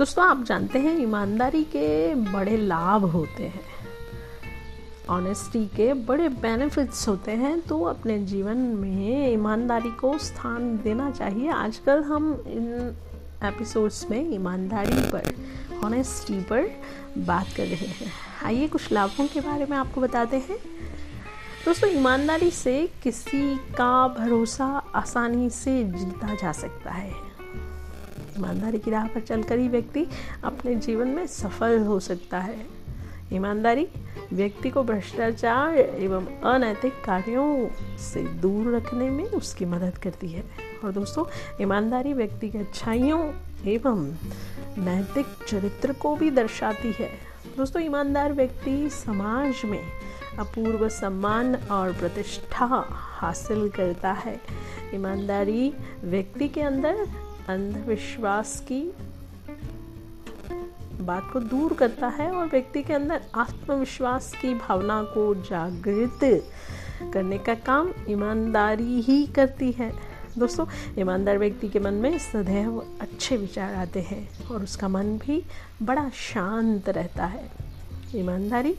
दोस्तों, आप जानते हैं, ईमानदारी के बड़े लाभ होते हैं। ऑनेस्टी के बड़े बेनिफिट्स होते हैं। तो अपने जीवन में ईमानदारी को स्थान देना चाहिए। आजकल हम इन एपिसोड्स में ईमानदारी पर ऑनेस्टी पर बात कर रहे हैं। आइए, कुछ लाभों के बारे में आपको बताते हैं। दोस्तों, ईमानदारी से किसी का भरोसा आसानी से जीता जा सकता है। ईमानदारी की राह पर चलकर ही व्यक्ति अपने जीवन में सफल हो सकता है। ईमानदारी व्यक्ति को भ्रष्टाचार एवं अनैतिक कार्यों से दूर रखने में उसकी मदद करती है। और दोस्तों, ईमानदारी व्यक्ति की अच्छाइयों एवं नैतिक चरित्र को भी दर्शाती है। दोस्तों, ईमानदार व्यक्ति समाज में अपूर्व सम्मान और प्रतिष्ठा हासिल करता है। ईमानदारी व्यक्ति के अंदर अंधविश्वास की बात को दूर करता है और व्यक्ति के अंदर आत्मविश्वास की भावना को जागृत करने का काम ईमानदारी ही करती है। दोस्तों, ईमानदार व्यक्ति के मन में सदैव अच्छे विचार आते हैं और उसका मन भी बड़ा शांत रहता है। ईमानदारी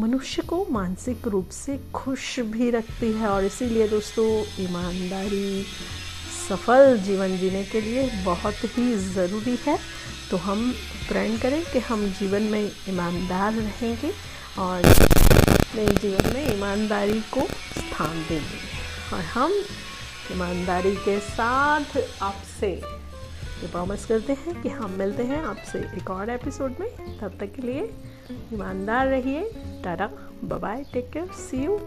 मनुष्य को मानसिक रूप से खुश भी रखती है और इसीलिए दोस्तों, ईमानदारी सफल जीवन जीने के लिए बहुत ही ज़रूरी है। तो हम प्रण करें कि हम जीवन में ईमानदार रहेंगे और अपने जीवन में ईमानदारी को स्थान देंगे। और हम ईमानदारी के साथ आपसे ये प्रॉमिस करते हैं कि हम मिलते हैं आपसे एक और एपिसोड में। तब तक के लिए ईमानदार रहिए। Tata bye take care see you